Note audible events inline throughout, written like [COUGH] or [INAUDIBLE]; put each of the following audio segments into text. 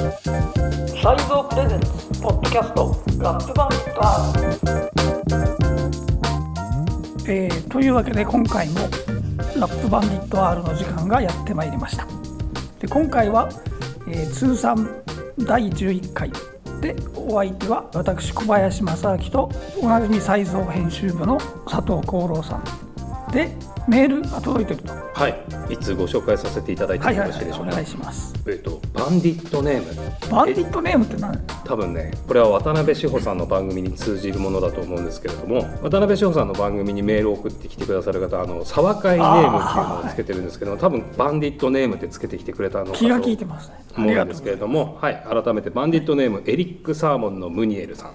サイゾープレゼンツポッドキャストラップバンドアール、えー、というわけで今回もラップバンディット R の時間がやってまいりました。で今回は、えー、通算第11回でお相手は私小林正明とおなじみサイゾー編集部の佐藤幸郎さん。でメールが届いてると。はい。いつご紹介させていただいてもよろしいでしょうか、お願いします。えっとバンディットネーム。バンディットネームって何？多分ねこれは渡辺志保さんの番組に通じるものだと思うんですけれども渡辺志保さんの番組にメールを送ってきてくださる方あの沢会ネームっていうのをつけてるんですけども多分バンディットネームってつけてきてくれたのかと気が利いてますね。あ思うんですけれどもはい。改めてバンディットネームエリック・サーモンのムニエルさん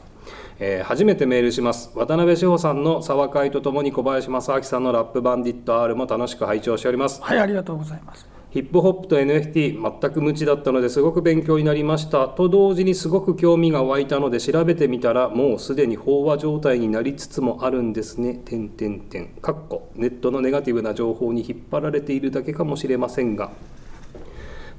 えー初めてメールします。渡辺志保さんの沢会とともに小林正明さんのラップバンディット R も楽しく拝聴しております。はいありがとうございます。ヒップホップと NFT 全く無知だったのですごく勉強になりました。と同時にすごく興味が湧いたので調べてみたらもうすでに飽和状態になりつつもあるんですね。点点点かっこネットのネガティブな情報に引っ張られているだけかもしれませんが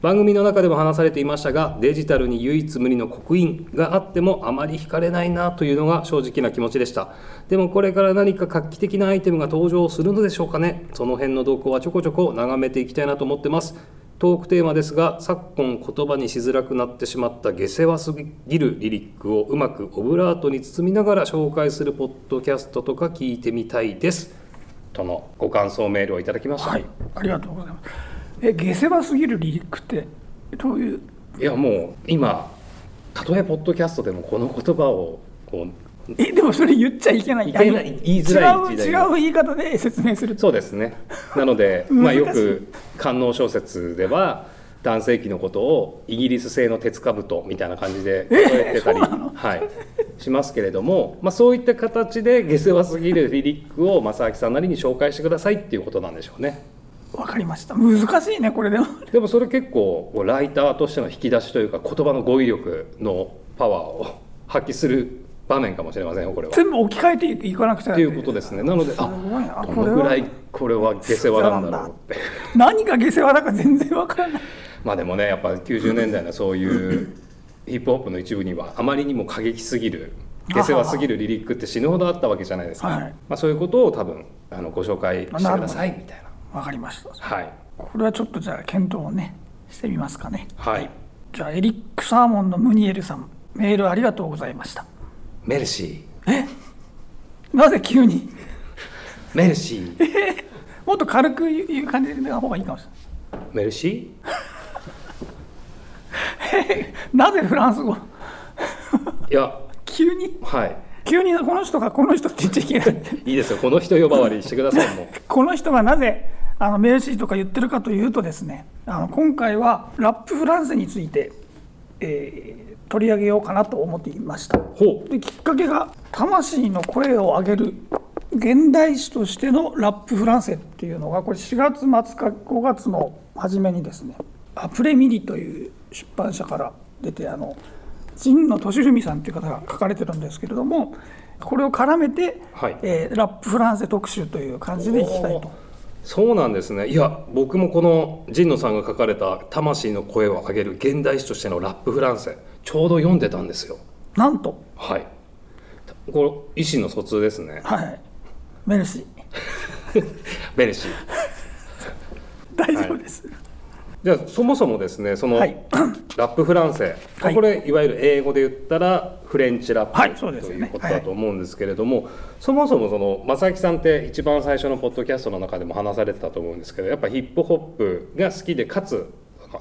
番組の中でも話されていましたがデジタルに唯一無二の刻印があってもあまり惹かれないなというのが正直な気持ちでした。でもこれから何か画期的なアイテムが登場するのでしょうかね。その辺の動向はちょこちょこ眺めていきたいなと思ってます。トークテーマですが昨今言葉にしづらくなってしまった下世話すぎるリリックをうまくオブラートに包みながら紹介するポッドキャストとか聞いてみたいです。とのご感想メールをいただきました、はいありがとうございます。え下世話すぎるリリックってどういう？いやもう今たとえポッドキャストでもこの言葉をこうえでもそれ言っちゃいけない。言いづらい違う違う言い方で説明する。とそうですね。なので、[LAUGHS] まあ、よく官能小説では男性器のことをイギリス製の鉄兜みたいな感じで例えてたり、そうなの？はい、しますけれども、まあ、そういった形で下世話すぎるリリックを正明さんなりに紹介してくださいっていうことなんでしょうね。わかりました難しいねこれでもでもそれ結構ライターとしての引き出しというか言葉の語彙力のパワーを発揮する場面かもしれませんよこれは。全部置き換えていかなくちゃっていうことですね。なので、あ、どのぐらいこれは下世話なんだろうって。何が下世話だか全然わからない [LAUGHS] まあでもね、やっぱ90年代のそういうヒップホップの一部にはあまりにも過激すぎる。下世話すぎるリリックって死ぬほどあったわけじゃないですか。はいまあそういうことを多分あのご紹介してくださいみたいな。わかりました。はい。これはちょっとじゃあ検討をねしてみますかね。はい。じゃあエリック・サーモンのムニエルさんメールありがとうございました。メルシなぜ急に？ー、メルシー、もっと軽く言う感じの方がいいかもしれない。メルシ [LAUGHS] なぜフランス語？ー。いや、急に？はい。急にこの人がこの人って言っちゃいけない。いいですよ。この人呼ばわりしてくださいもう。この人がなぜあのメルシーとか言ってるかというとですねあの今回はラップフランセについて、えー取り上げようかなと思っていました。できっかけが魂の声を上げる現代史としてのラップフランセっていうのがこれ4月末か5月の初めにですねアプレミリという出版社から出てあの神野俊文さんという方が書かれてるんですけれどもこれを絡めて、はいえーラップフランセ特集という感じでいきたいと。そうなんですね。いや僕もこの神野さんが書かれた「魂の声を上げる現代史としてのラップフランセ」ちょうど読んでたんですよ。なんと、はい。これ意思の疎通ですね。はい、メルシー。[LAUGHS] ベルシー。[LAUGHS] 大丈夫です、じゃあそもそもですねその、はい。ラップフランセ、はい。これいわゆる英語で言ったらフレンチラップ、はいということだと思うんですけれども、そもそもその正木さんって一番最初のポッドキャストの中でも話されてたと思うんですけどやっぱヒップホップが好きでかつ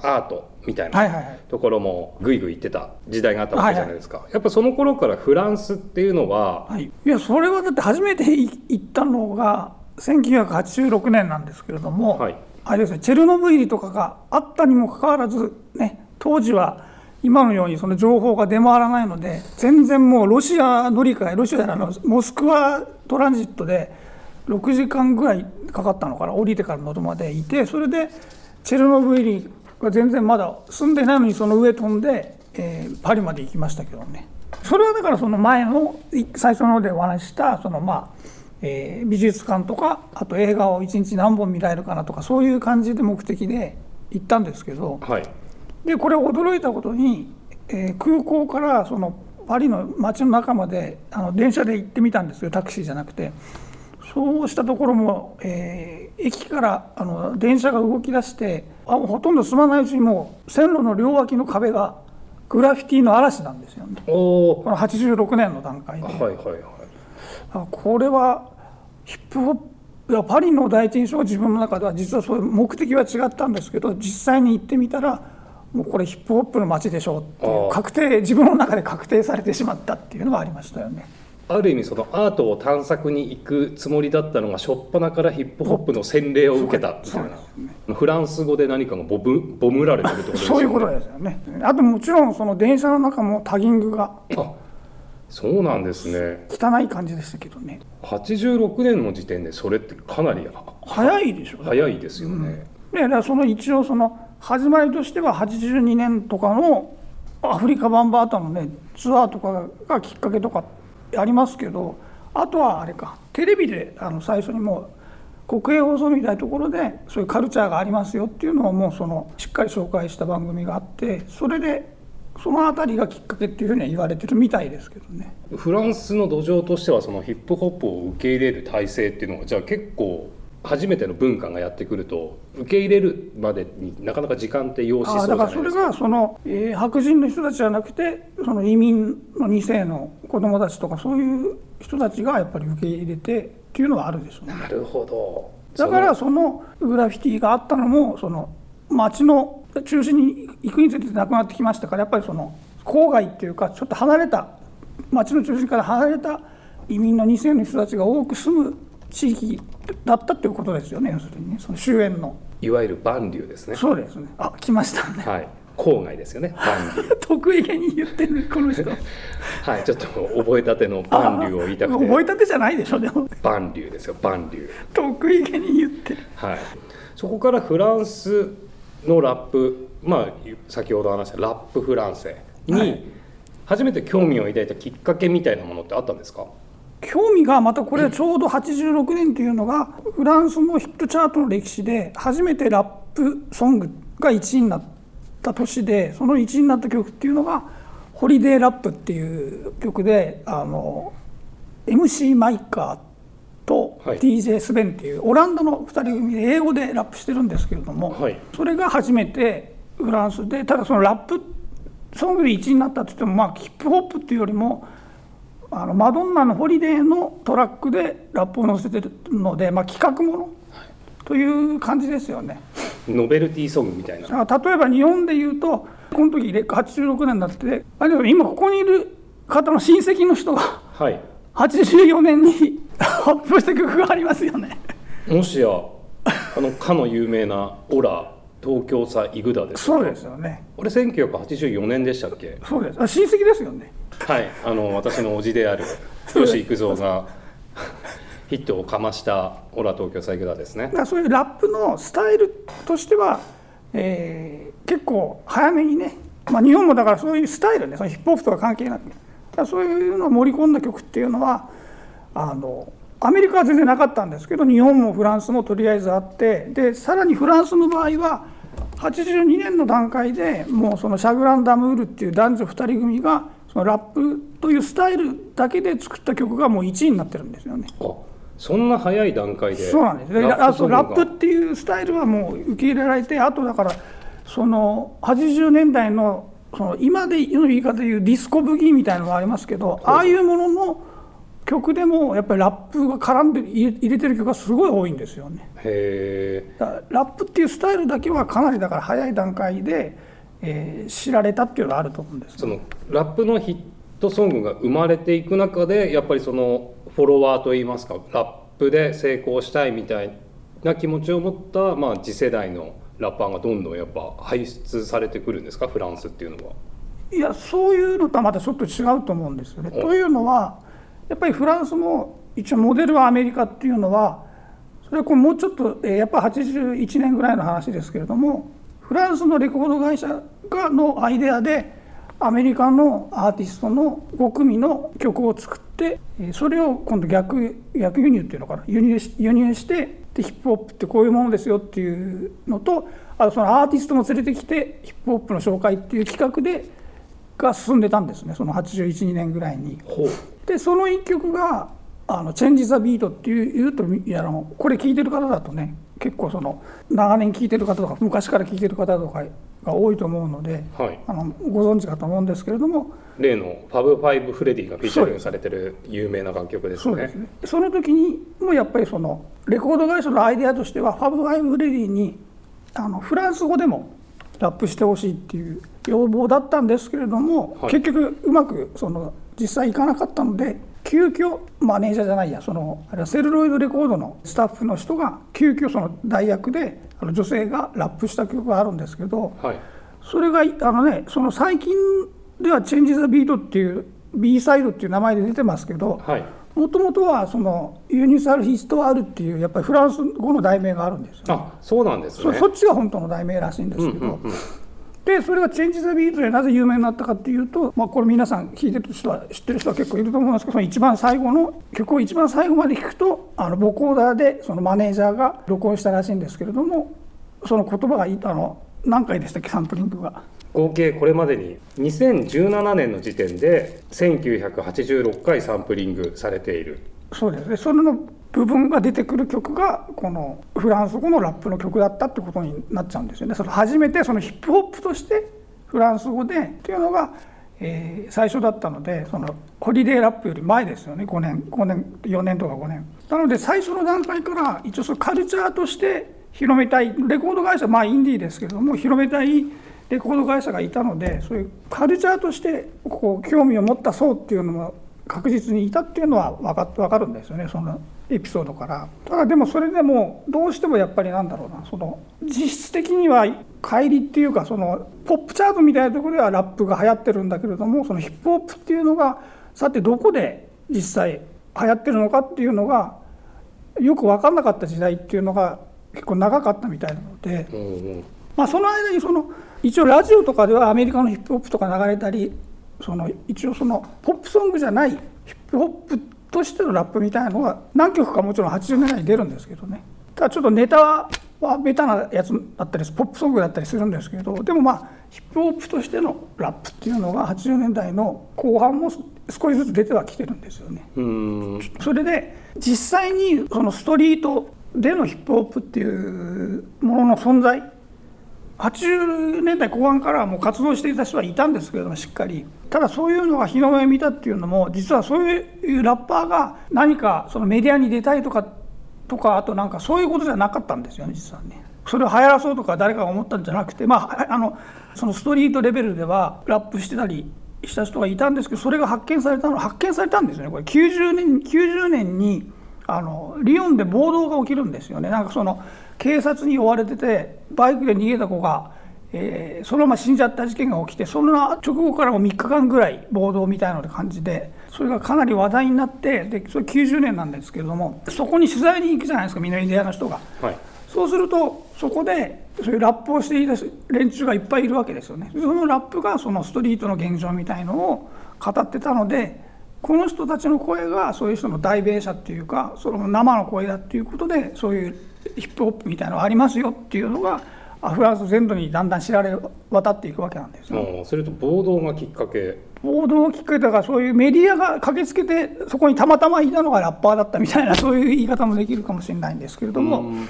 アートみたいな、はいはいはい。ところもぐいぐい行ってた時代があったわけじゃないですか、やっぱその頃からフランスっていうのは、はい、いやそれはだって初めて行ったのが1986年なんですけれども、はいあれですねチェルノブイリとかがあったにもかかわらず、ね、当時は今のようにその情報が出回らないので全然もうロシア乗り換えロシアのモスクワトランジットで6時間ぐらいかかったのかな降りてから乗るまでいてそれでチェルノブイリが全然まだ住んでないのにその上飛んで、えーパリまで行きましたけどね。それはだからその前の最初の方でお話ししたそのまあ、えー美術館とかあと映画を1日何本見られるかなとかそういう感じで目的で行ったんですけどはい、でこれ驚いたことに、えー空港からそのパリの街の中まであの電車で行ってみたんですよタクシーじゃなくて。そうしたところも、えー駅からあの電車が動き出してあもうほとんど進まないうちにもう線路の両脇の壁がグラフィティの嵐なんですよね。この86年の段階で。はいはいはい。あこれはヒップホップいやパリの第一印象は自分の中では実はそういう目的は違ったんですけど実際に行ってみたらもうこれヒップホップの街でしょうっていう確定自分の中で確定されてしまったっていうのはありましたよね。ある意味そのアートを探索に行くつもりだったのが初っ端からヒップホップの洗礼を受けたみたいな。ね。フランス語で何かがボブボムられてるってことですよね。そういうことですよね。あともちろんその電車の中もタギングがあそうなんですね。汚い感じでしたけどね。86年の時点でそれってかなり早いでしょ。早いですよね、でだからその一応その始まりとしては82年とかのアフリカバンバータのねツアーとかがきっかけとかありますけどあとはあれかテレビであの最初にもう国営放送みたいなところでそういうカルチャーがありますよっていうのをもうそのしっかり紹介した番組があってそれでその辺りがきっかけっていうふうには言われてるみたいですけどね。フランスの土壌としてはそのヒップホップを受け入れる体制っていうのがじゃあ結構初めての文化がやってくると受け入れるまでになかなか時間って要しそうじああだからそれがその、えー白人の人たちじゃなくてその移民の2世の子供たちとかそういう人たちがやっぱり受け入れてっていうのはあるでしょうね。なるほど。だからそのグラフィティがあったのもその街の中心に行くにつれてなくなってきましたからやっぱりその郊外っていうかちょっと離れた街の中心から離れた移民の2世の人たちが多く住む地域だったっていうことですよね要するにね。その終焉の。いわゆるバンリューですね。そうですね。あ来ましたね。はい。郊外ですよね。[LAUGHS] 得意げに言ってるこの人。ー [LAUGHS] はいちょっと覚えたてのバンリューを言いたく覚えてたてじゃないでしょでも。バンリューですよバンリュー得意げに言ってる。はい、そこからフランスのラップ、まあ、先ほど話したラップフランセにはい。初めて興味を抱いたきっかけみたいなものってあったんですか？興味がまたこれちょうど86年っていうのがフランスのヒットチャートの歴史で初めてラップソングが1位になった年でその1位になった曲っていうのが「ホリデーラップ」っていう曲であの MC マイカーとはい DJ スベンっていうオランダの2人組で英語でラップしてるんですけれども、はい。それが初めてフランスでただそのラップソングで1位になったって言ってもまあヒップホップっていうよりもあのマドンナの「ホリデー」のトラックでラップを載せてるので、まあ、企画ものという感じですよね。ノベルティソングみたいな。例えば日本で言うとこの時86年だってあでも今ここにいる方の親戚の人がはい84年に [LAUGHS] 発表した曲がありますよね。もしやあのかの有名な「オラ東京さイグダ」ですそうですよね。これ1984年でしたっけ？そうです。あ親戚ですよね。はいあの私の叔父である吉幾三がヒットをかました「オラ東京さイグダ」ですねだからそういうラップのスタイルとしては、えー結構早めにね、まあ、日本もだからそういうスタイルねそのヒップホップとは関係なくそういうのを盛り込んだ曲っていうのはあのアメリカは全然なかったんですけど日本もフランスもとりあえずあってでさらにフランスの場合は82年の段階でもうそのシャグラン・ダムールっていう男女2人組がそのラップというスタイルだけで作った曲がもう1位になってるんですよね。あそんな早い段階で。そうなんです。でラッあそうラップっていうスタイルはもう受け入れられてあとだからその80年代のその今での言い方で言うディスコブギーみたいなのがありますけどああいうものの曲でもやっぱりラップが絡んで入れてる曲がすごい多いんですよね。ラップっていうスタイルだけはかなりだから早い段階で、えー知られたっていうのがあると思うんです。そのラップのヒットソングが生まれていく中でやっぱりそのフォロワーといいますかラップで成功したいみたいな気持ちを持った、まあ、次世代のラッパーがどんどんやっぱ輩出されてくるんですか？フランスっていうのは。いやそういうのとはまたちょっと違うと思うんですよね。おというのはやっぱりフランスも一応モデルはアメリカっていうのはそれはこれもうちょっと、えーやっぱ81年ぐらいの話ですけれどもフランスのレコード会社がのアイデアでアメリカのアーティストの5組の曲を作ってえーそれを今度逆逆輸入っていうのかな？輸入し輸入してでヒップホップってこういうものですよっていうのとあとそのアーティストも連れてきてヒップホップの紹介っていう企画でが進んでたんですねその812年ぐらいに。でその一曲が「あのチェンジ・ザ・ビート」っていうといやあのこれ聴いてる方だとね結構その長年聴いてる方とか昔から聴いてる方とかが多いと思うのではい。あのご存知かと思うんですけれども例のファブファイブフレディがフィーチャリングされてる有名な楽曲ですね。そうですね。その時にもやっぱりそのレコード会社のアイデアとしてはファブファイブフレディにあのフランス語でもラップしてほしいっていう要望だったんですけれども、はい。結局うまくその実際いかなかったので急遽マネージャーじゃないやそのあれはセルロイドレコードのスタッフの人が急遽その代役であの女性がラップした曲があるんですけどはい。それがあのねその最近では「チェンジ・ザ・ビート」っていう B サイドっていう名前で出てますけどはい。もともとはそのユニサル・ヒストワールっていうやっぱりフランス語の題名があるんですよ、あそうなんですね。そそっちが本当の題名らしいんですけど、うんうんうんでそれが「チェンジ・ザ・ビート」でなぜ有名になったかっていうと、まあ、これ皆さん聴いてる人は知ってる人は結構いると思うんですけど一番最後の曲を一番最後まで聴くとあのボコーダーでそのマネージャーが録音したらしいんですけれどもその言葉がいあの何回でしたっけサンプリングが。合計これまでに2017年の時点で1986回サンプリングされているそうですねそれの部分が出てくる曲がこのフランス語のラップの曲だったってことになっちゃうんですよね。その初めてそのヒップホップとしてフランス語でっていうのが、えー最初だったのでそのホリデーラップより前ですよね。5年5年4年とか5年。なので最初の段階から一応そのカルチャーとして広めたいレコード会社まあインディーですけども広めたいレコード会社がいたのでそういうカルチャーとしてこう興味を持った層っていうのも確実にいたっていうのは分か分かるんですよねそのエピソードからただでもそれでもどうしてもやっぱりなんだろうなその実質的には乖離っていうかそのポップチャートみたいなところではラップが流行ってるんだけれどもそのヒップホップっていうのがさてどこで実際流行ってるのかっていうのがよく分かんなかった時代っていうのが結構長かったみたいなので。うんうんまあ、その間にその一応ラジオとかではアメリカのヒップホップとか流れたりその一応そのポップソングじゃないヒップホップとしてのラップみたいなのが何曲かもちろん80年代に出るんですけどねただちょっとネタはベタなやつだったりポップソングだったりするんですけどでもまあヒップホップとしてのラップっていうのが80年代の後半も少しずつ出てはきてるんですよね。それで実際にそのストリートでのヒップホップっていうものの存在80年代後半からはもう活動していた人はいたんですけれどもしっかりただそういうのが日の目を見たっていうのも実はそういうラッパーが何かそのメディアに出たいとかとかあとなんかそういうことじゃなかったんですよね実はね。それを流行らそうとか誰かが思ったんじゃなくてまあ [LAUGHS] あのそのストリートレベルではラップしてたりした人がいたんですけどそれが発見されたの発見されたんですよねこれ90年 ,90 年にあのリヨンで暴動が起きるんですよねなんかその警察に追われててバイクで逃げた子が、えーそのまま死んじゃった事件が起きてその直後からも3日間ぐらい暴動みたいな感じでそれがかなり話題になってでそれ90年なんですけれどもそこに取材に行くじゃないですかみんなメディアの人が。はいそうするとそこでそういうラップをしていた連中がいっぱいいるわけですよね。そのラップがそのストリートの現状みたいのを語ってたのでこの人たちの声がそういう人の代弁者っていうかその生の声だっていうことでそういうヒップホップみたいなのがありますよっていうのがあフランス全土にだんだん知られ渡っていくわけなんですよ。それと暴動がきっかけ報道をきっかけだからそういうメディアが駆けつけてそこにたまたまいたのがラッパーだったみたいな [LAUGHS] そういう言い方もできるかもしれないんですけれども。うん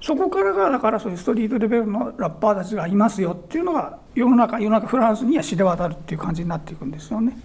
そこからがだからそういうストリートレベルのラッパーたちがいますよっていうのが世の中世の中フランスには知れ渡るっていう感じになっていくんですよね。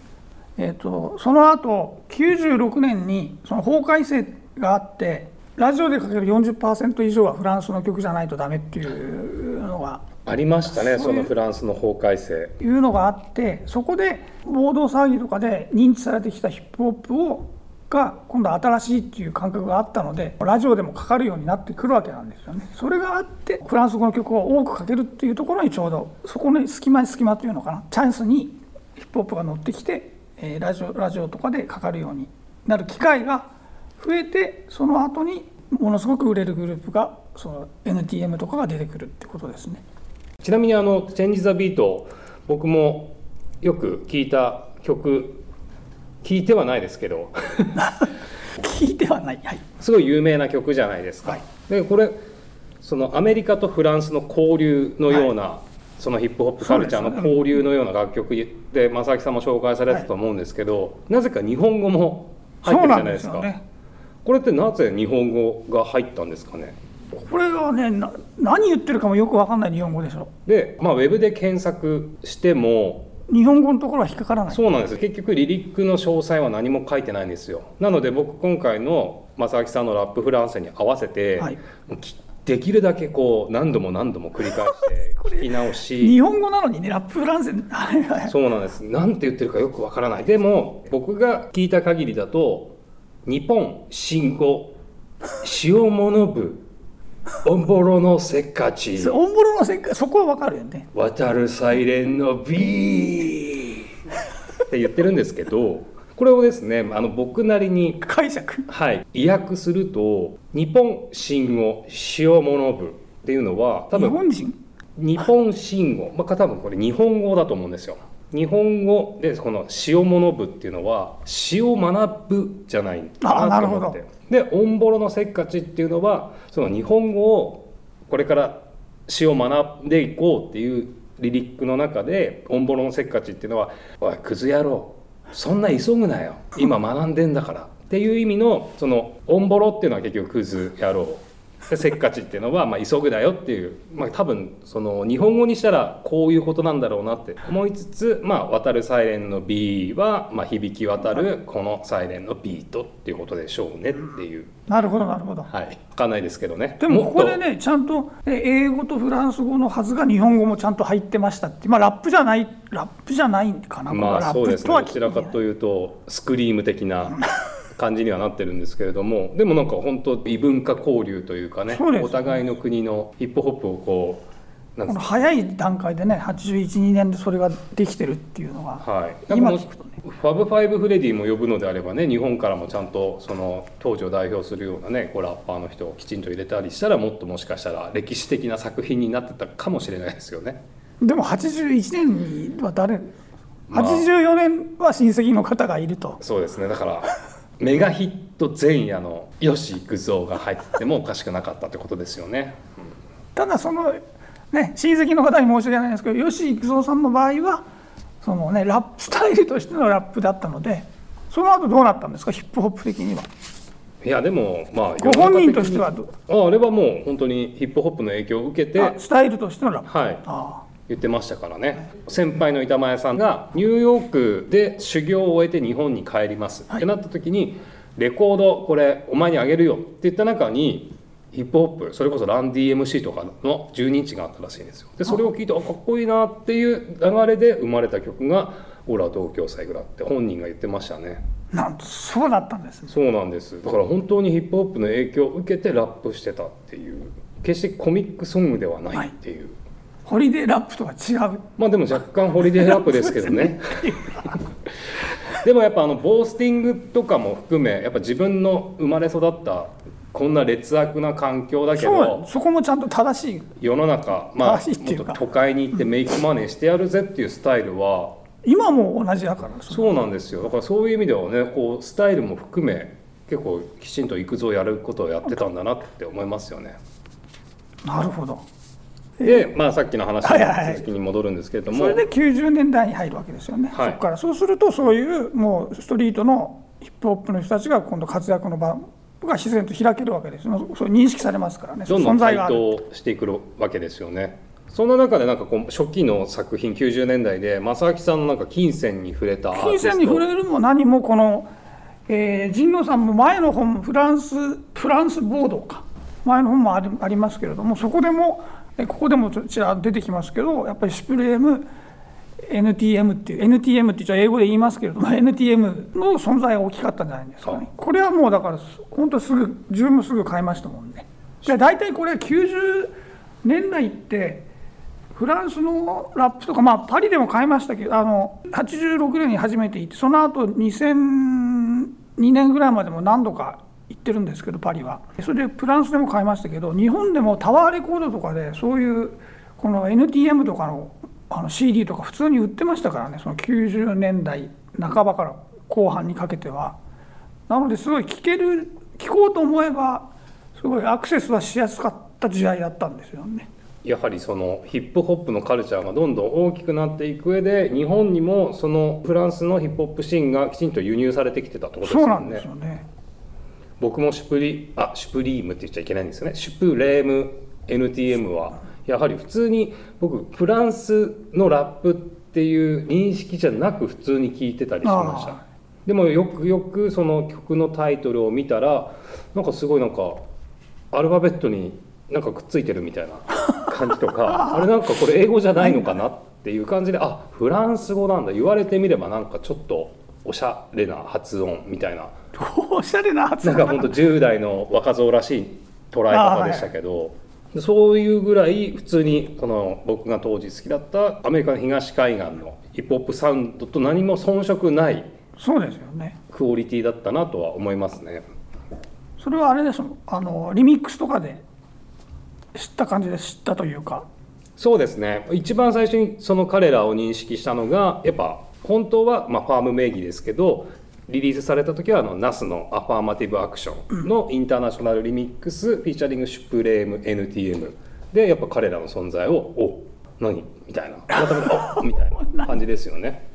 えー、とその後96年にその法改正があってラジオでかける40%以上はフランスの曲じゃないとダメっていうのがありましたねそのフランスの法改正。いうのがあってそこで暴動騒ぎとかで認知されてきたヒップホップをが今度は新しいっていう感覚があったのでラジオでもかかるようになってくるわけなんですよね。それがあってフランス語の曲を多くかけるっていうところにちょうどそこの隙間に隙間というのかな。チャンスにヒップホップが乗ってきて、えーラジオラジオとかでかかるようになる機会が増えてその後にものすごく売れるグループがその NTM とかが出てくるってことですね。ちなみにあの「チェンジ・ザ・ビート」僕もよく聞いた曲聞いてはないですけど。聞いてはない、はい。すごい有名な曲じゃないですか、はい。でこれそのアメリカとフランスの交流のような、そのヒップホップカルチャーの交流のような楽曲で正木さんも紹介されてたと思うんですけど、なぜか日本語も入ってるじゃないですか。ね。これってなぜ日本語が入ったんですかね？これがねな何言ってるかもよく分かんない日本語でしょ。で、まあ、ウェブで検索しても日本語のところは引っかからない。そうなんです。結局リリックの詳細は何も書いてないんですよ。なので僕今回の正明さんのラップフランセに合わせて、はい。きできるだけこう何度も何度も繰り返して [LAUGHS] 聞き直し。日本語なのにねラップフランセはいはいそうなんです。なんて言ってるかよくわからない。でも僕が聞いた限りだと日本信号塩物部オンボロのせっかち。そオンボロのせっかそこは分かるよね。渡るサイレンの B って言ってるんですけどこれをですねあの僕なりに解釈？はい意訳すると日本信号塩物部っていうのは多日分本人？日本信号、まあ、多分これ日本語だと思うんですよ。日本語でこの塩物部っていうのは詩を学ぶじゃないかなと思って。でオンボロのせっかちっていうのはその日本語をこれから詩を学んでいこうっていうリリックの中でオンボロのせっかちっていうのは「おいクズ野郎そんな急ぐなよ。今学んでんだから」っていう意味のそのオンボロっていうのは結局クズ野郎。せっかちっていうのは、まあ、急ぐだよっていう、まあ、多分その日本語にしたらこういうことなんだろうなって。思いつつ、まあ、渡るサイレンの B は、まあ、響き渡るこのサイレンのビートっていうことでしょうねっていう、なるほどなるほど。はい、分かんないですけどね。でもここでねちゃんとえ英語とフランス語のはずが日本語もちゃんと入ってましたってまあラップじゃないラップじゃないかなまあそうですね。どちらかというとスクリーム的な感じにはなってるんですけれどもでもなんか本当異文化交流というかねお互いの国のヒップホップをこうこつの早い段階でね8182年でそれができてるっていうのが、はい、今聞くとね。ファブファイブフレディも呼ぶのであればね日本からもちゃんとその当時を代表するようなねこうラッパーの人をきちんと入れたりしたらもっともしかしたら歴史的な作品になってたかもしれないですよね。でも81年には誰、まあ。84年は親戚の方がいると。そうですね。だからメガヒット前夜の吉幾三が入っててもおかしくなかったってことですよね。ただそのね親戚の方に申し訳ないんですけど吉幾三さんの場合はそのねラップ [LAUGHS] スタイルとしてのラップだったのでその後どうなったんですか？ヒップホップ的には。いやでもまあご本人としてはどああれはもう本当にヒップホップの影響を受けてあスタイルとしてのラップ。はい。あ言ってましたからね。先輩の板前さんがニューヨークで修行を終えて日本に帰ります、はい。ってなった時にレコードこれお前にあげるよ。って言った中にヒップホップそれこそラン DMC とかの12インチがあったらしいんですよ。でそれを聞いてあかっこいいなっていう流れで生まれた曲が「オラ同郷祭ぐら」って本人が言ってましたね。あなんとそうだったんですね。そうなんです。だから本当にヒップホップの影響を受けてラップしてたっていう。決してコミックソングではないっていう、ホリデーラップとは違う。まあでも若干ホリデーラップですけどね。[LAUGHS] でもやっぱあのボースティングとかも含めやっぱ自分の生まれ育ったこんな劣悪な環境だけどそこもちゃんと正しい。世の中まあ都会に行ってメイクマネーしてやるぜっていうスタイルは今も同じだからそそうなんですよ。だからそういう意味ではねこうスタイルも含め結構きちんと育像やることをやってたんだなって思いますよね。なるほどで、まあ、さっきの話のはいはいはい。続きに戻るんですけれども、それで90年代に入るわけですよね、はい。そこからそうするとそういうもうストリートのヒップホップの人たちが今度活躍の場が自然と開けるわけですよ。そう認識されますからね。どんどん台頭していくわけですよね。そんな中でなんかこう初期の作品90年代で正明さんのなんか金銭に触れた金銭に触れるも何もこの、えー、神野さんも前の本フランスフランスボードか。前の本もありありますけれどもそこでもえここでもちら出てきますけどやっぱりシュプレーム NTM っていう NTM って一応英語で言いますけれども NTM の存在が大きかったんじゃないですかね。これはもうだから本当すぐ自分もすぐ買いましたもんね。で大体これ90年代ってフランスのラップとか、まあ、パリでも買いましたけどあの86年に初めて行ってその後2002年ぐらいまでも何度か行ってるんですけどパリはそれでフランスでも買いましたけど日本でもタワーレコードとかでそういうこの NTM とかのあの CD とか普通に売ってましたからねその90年代半ばから後半にかけてはなのですごい聴ける聴こうと思えばすごいアクセスはしやすかった時代だったんですよね。やはりそのヒップホップのカルチャーがどんどん大きくなっていく上で日本にもそのフランスのヒップホップシーンがきちんと輸入されてきてたってことですよねそうなんです。よね。僕もシュプリあシュプリームって言っちゃいけないんですよね。シュプレーム NTM は。やはり普通に僕フランスのラップっていう認識じゃなく普通に聞いてたりしました。あ。でもよくよくその曲のタイトルを見たらなんかすごいなんかアルファベットになんかくっついてるみたいな [LAUGHS] 感じとかあれなんかこれ英語じゃないのかなっていう感じであフランス語なんだ。言われてみればなんかちょっとおしゃれな発音みたいな。おしゃれな発音。なんか本当10代の若造らしい捉え方でしたけど、そういうぐらい普通にこの僕が当時好きだったアメリカの東海岸のヒップホップサウンドと何も遜色ないそうですよね。クオリティだったなとは思いますね。それはあれですあのリミックスとかで知った感じで知ったというか。そうですね。一番最初にその彼らを認識したのがやっぱ本当はまあファーム名義ですけどリリースされた時はあのナスのアファーマティブアクションのインターナショナルリミックス、フィーチャリングシュプレーム NTM でやっぱ彼らの存在を「お何?」みたいな。改めて「お [LAUGHS] みたいな感じですよね。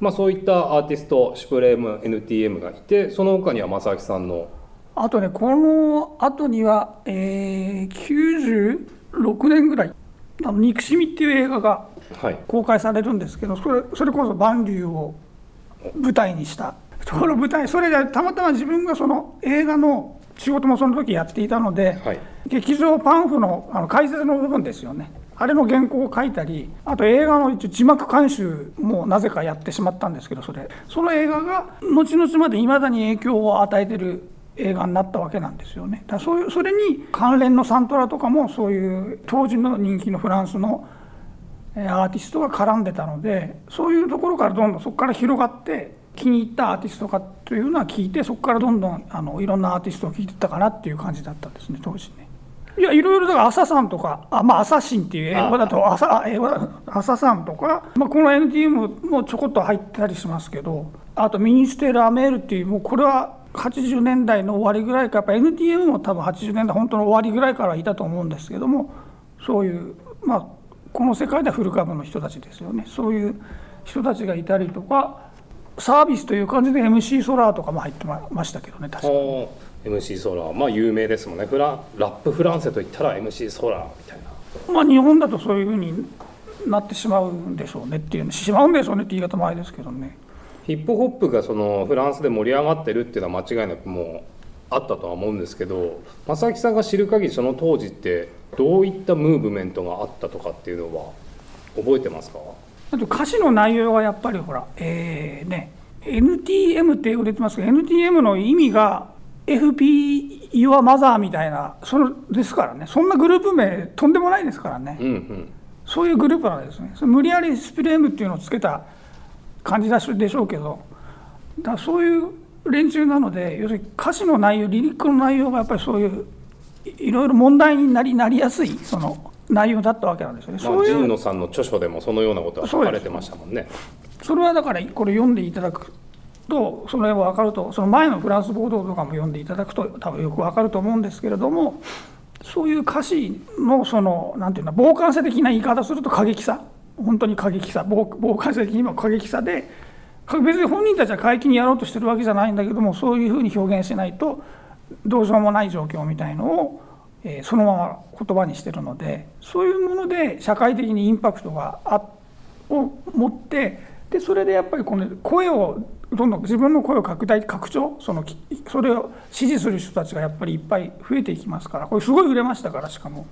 まあそういったアーティストシュプレーム NTM がいてその他には正明さんのあとねこの後には、えー、96年ぐらい「あの憎しみ」っていう映画がはい。公開されるんですけどそれそれこそ万竜を舞台にした。ところ舞台それでたまたま自分がその映画の仕事もその時やっていたので、はい。劇場パンフのあの解説の部分ですよね。あれの原稿を書いたりあと映画の一応字幕監修もなぜかやってしまったんですけどそれ。その映画が後々までいまだに影響を与えてる映画になったわけなんですよねだそういうそれに関連のサントラとかもそういう当時の人気のフランスのえーアーティストが絡んでたのでそういうところからどんどんそこから広がって気に入ったアーティストかというのは聞いてそこからどんどんあのいろんなアーティストを聞いてったかなっていう感じだったんですね当時ね。いやいろいろだから朝さんとかあまあアサシンっていう英語だと朝あ英語だ朝さんとか、まあ、この NTM もちょこっと入ったりしますけどあとミニステル・アメールっていうもうこれは80年代の終わりぐらいかやっぱ NTM も多分80年代本当の終わりぐらいからいたと思うんですけどもそういうまあこの世界ではフル株の人たちですよね。そういう人たちがいたりとかサービスという感じで MC ソラーとかも入ってましたけどね確かに。MC ソラー。まあ有名ですもんね。フララップフランセといったら MC ソラーみたいな。まあ、日本だとそういうふうになってしまうんでしょうねっていうしまうんでしょうねって言い方もあれですけどねヒップホップがそのフランスで盛り上がってるっていうのは間違いなくもうあったとは思うんですけど正木さんが知る限りその当時ってどういったムーブメントがあったとかっていうのは覚えてますか？あと歌詞の内容はやっぱりほらえー、ね NTM って売れてますけど NTM の意味が FP Your Mother みたいなそのですからねそんなグループ名とんでもないですからね。うんうん。そういうグループなんですね。無理やりスピレームっていうのをつけた感じだしでしょうけどだそういう連中なので要するに歌詞の内容リリックの内容がやっぱりそういういいろいろ問題になりなりやすいその内容だったわけなんですよね。まあ、そういうジンノさんの著書でもそのようなことは書かれてましたもんね。それはだからこれ読んでいただくとその辺は分かるとその前のフランス報道とかも読んでいただくと多分よく分かると思うんですけれどもそういう歌詞のそのなんていうの傍観者的な言い方すると過激さ本当に過激さ傍観者的にも過激さで別に本人たちは過激にやろうとしてるわけじゃないんだけどもそういうふうに表現しないとどうしようもない状況みたいのを、えーそのまま言葉にしてるのでそういうもので社会的にインパクトがあを持ってでそれでやっぱりこの声をどんどん自分の声を拡大拡張そのそれを支持する人たちがやっぱりいっぱい増えていきますからこれすごい売れましたからしかも。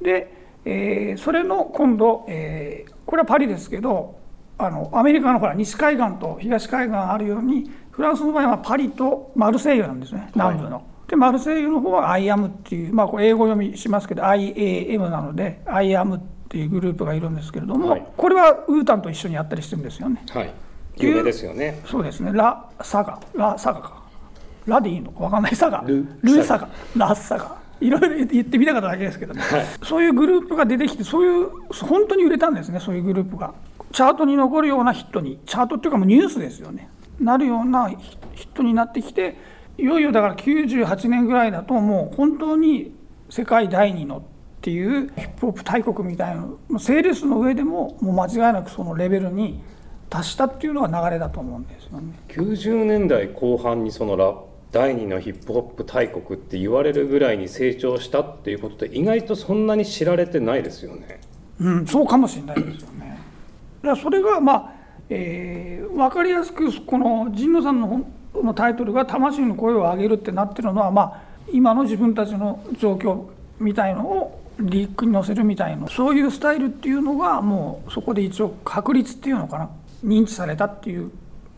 で、えーそれの今度、えーこれはパリですけどあのアメリカのほら西海岸と東海岸あるようにフランスの場合はパリとマルセイユなんですね南部の。でマルセイユの方は I am っていう、まあ、これ英語読みしますけど IAM なので I am っていうグループがいるんですけれども、はいこれはウータンと一緒にやったりしてるんですよね。はい。有名ですよね。そうですね、ラ・サガ、ラ・サガか。ラでいいのか分かんないサガ、ルルサガ、ラ・サガ。いろいろ言ってみたかっただけですけどね、そういうグループが出てきて、そういう、本当に売れたんですね、そういうグループが。チャートに残るようなヒットに、チャートっていうかもうニュースですよね、なるようなヒヒットになってきて、いよいよだから98年ぐらいだともう本当に世界第二のっていうヒップホップ大国みたいなのセールスの上でももう間違いなくそのレベルに達したっていうのが流れだと思うんですよね。90年代後半にそのラ第二のヒップホップ大国って言われるぐらいに成長したっていうことで意外とそんなに知られてないですよね。うん、そうかもしれないですよね。だそれがまあ、えー、分かりやすくこの神野さんの本のタイトルが「魂の声を上げる」ってなってるのは、まあ、今の自分たちの状況みたいのをリックに載せるみたいなそういうスタイルっていうのがもうそこで一応確立っていうのかな認知されたっていう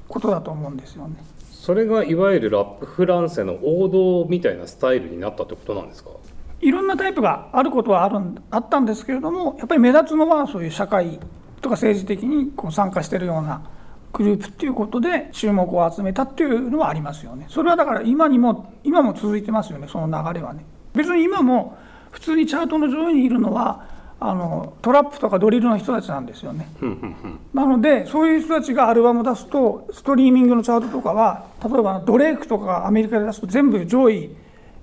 ことだと思うんですよね。それがいわゆるラップフランセの王道みたいなスタイルになったってことなんですか？いろんなタイプがあることはあるあったんですけれどもやっぱり目立つのはそういう社会とか政治的にこう参加してるようなグループっていうことで注目を集めたっていうのはありますよね。それはだから今にも今も続いてますよねその流れはね。別に今も普通にチャートの上位にいるのはあのトラップとかドリルの人たちなんですよね。なのでそういう人たちがアルバム出すとストリーミングのチャートとかは例えばドレイクとかがアメリカで出すと全部上位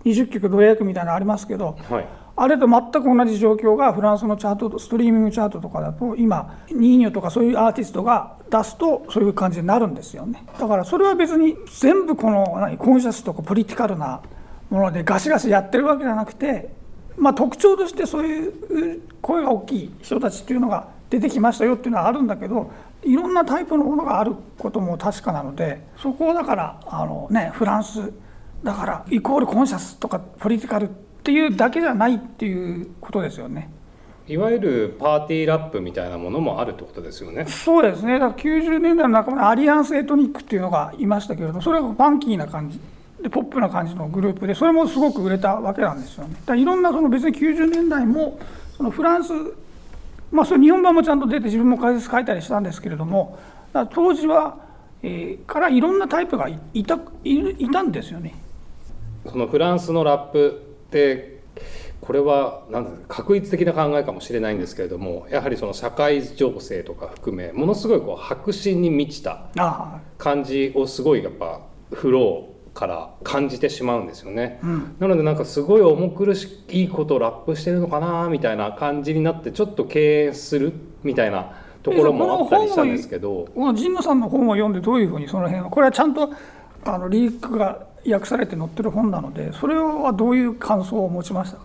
20曲ドレイクみたいなのありますけどはい。あれと全く同じ状況がフランスのチャートとストリーミングチャートとかだと今ニーニョとかそういうアーティストが出すとそういう感じになるんですよね。だからそれは別に全部この何コンシャスとかポリティカルなものでガシガシやってるわけじゃなくて、まあ、特徴としてそういう声が大きい人たちっていうのが出てきましたよっていうのはあるんだけどいろんなタイプのものがあることも確かなのでそこをだからあの、ね、フランスだからイコールコンシャスとかポリティカルっていうだけじゃないっていうことですよね。いわゆるパーティーラップみたいなものもあるってことですよね。そうですねだから90年代の中までアリアンスエトニックっていうのがいましたけれどそれがファンキーな感じでポップな感じのグループでそれもすごく売れたわけなんですよね。だいろんなその別に90年代もそのフランスまあそれ日本版もちゃんと出て自分も解説書いたりしたんですけれども当時は、えーからいろんなタイプがいいたいたんですよね。そのフランスのラップってこれは何ですか確率的な考えかもしれないんですけれどもやはりその社会情勢とか含めものすごいこう迫真に満ちたあ感じをすごいやっぱフローから感じてしまうんですよね、うん。なのでなんかすごい重苦しいことをラップしてるのかなみたいな感じになってちょっと敬遠するみたいなところもあったりしたんですけど。神野さんの本を読んでどういうふうにその辺はこれはちゃんとあのリークが訳されて載ってる本なのでそれはどういう感想を持ちましたか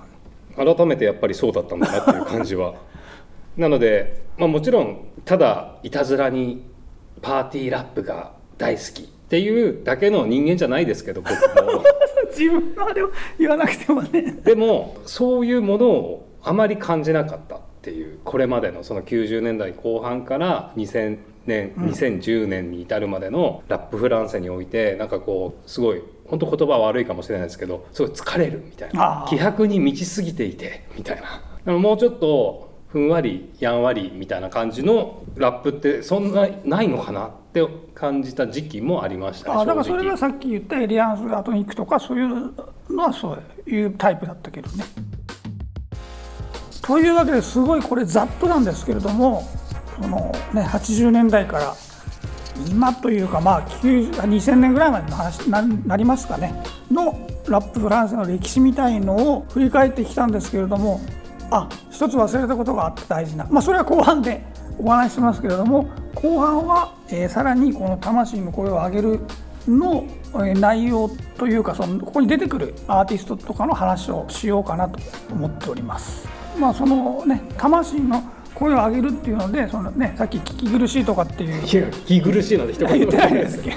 ね？改めてやっぱりそうだったんだなっていう感じは。[LAUGHS] なので、まあ、もちろんただいたずらにパーティーラップが大好きっていうだけの人間じゃないですけど僕も。[LAUGHS] 自分までは言わなくてもね。でもそういうものをあまり感じなかったっていうこれまでのその90年代後半から2000年2010年に至るまでのラップフランセにおいてなんかこうすごい本当言葉は悪いかもしれないですけどすごい疲れるみたいな気迫に満ちすぎていてみたいな。もうちょっとふんわりやんわりみたいな感じのラップってそんなないのかなって感じた時期もありましたねあだからそれがさっき言ったエリアンス・アトニックとかそういうのはそういうタイプだったけどね。というわけですごいこれざっとなんですけれどもその、ね、80年代から今というかまあ90 2000年ぐらいまでの話にななりますかね。のラップフランスの歴史みたいのを振り返ってきたんですけれどもあ一つ忘れたことがあって大事な。まあそれは後半でお話ししますけれども後半は、えーさらにこの魂の声を上げるのえ内容というかそのここに出てくるアーティストとかの話をしようかなと思っております。まあそのね魂の声を上げるっていうのでそのねさっき聞き苦しいとかっていう。いや聞き苦しいなんて一言言ってないですけ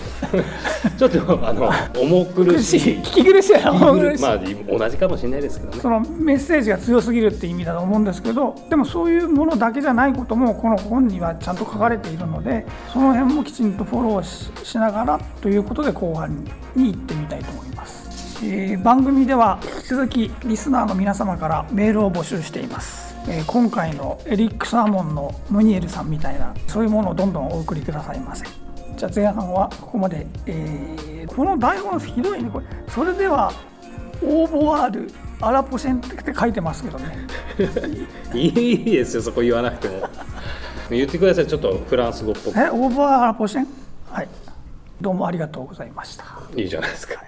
ちょっとあの重苦苦しい。聞き苦しいな重苦しいまあ同じかもしれないですけどね。そのメッセージが強すぎるって意味だと思うんですけどでもそういうものだけじゃないこともこの本にはちゃんと書かれているのでその辺もきちんとフォローししながらということで後半に行ってみたいと思います、えー番組では引き続きリスナーの皆様からメールを募集しています、えー今回のエリック・サーモンのムニエルさんみたいなそういうものをどんどんお送りくださいませ。じゃあ前半はここまで、えーこの台本ひどいねこれそれではオーボワールアラポシェンって書いてますけどね。[LAUGHS] いいですよそこ言わなくても。[LAUGHS] 言ってくださいちょっとフランス語っぽく。えオーボワールアラポシェン？はい。どうもありがとうございました。いいじゃないですか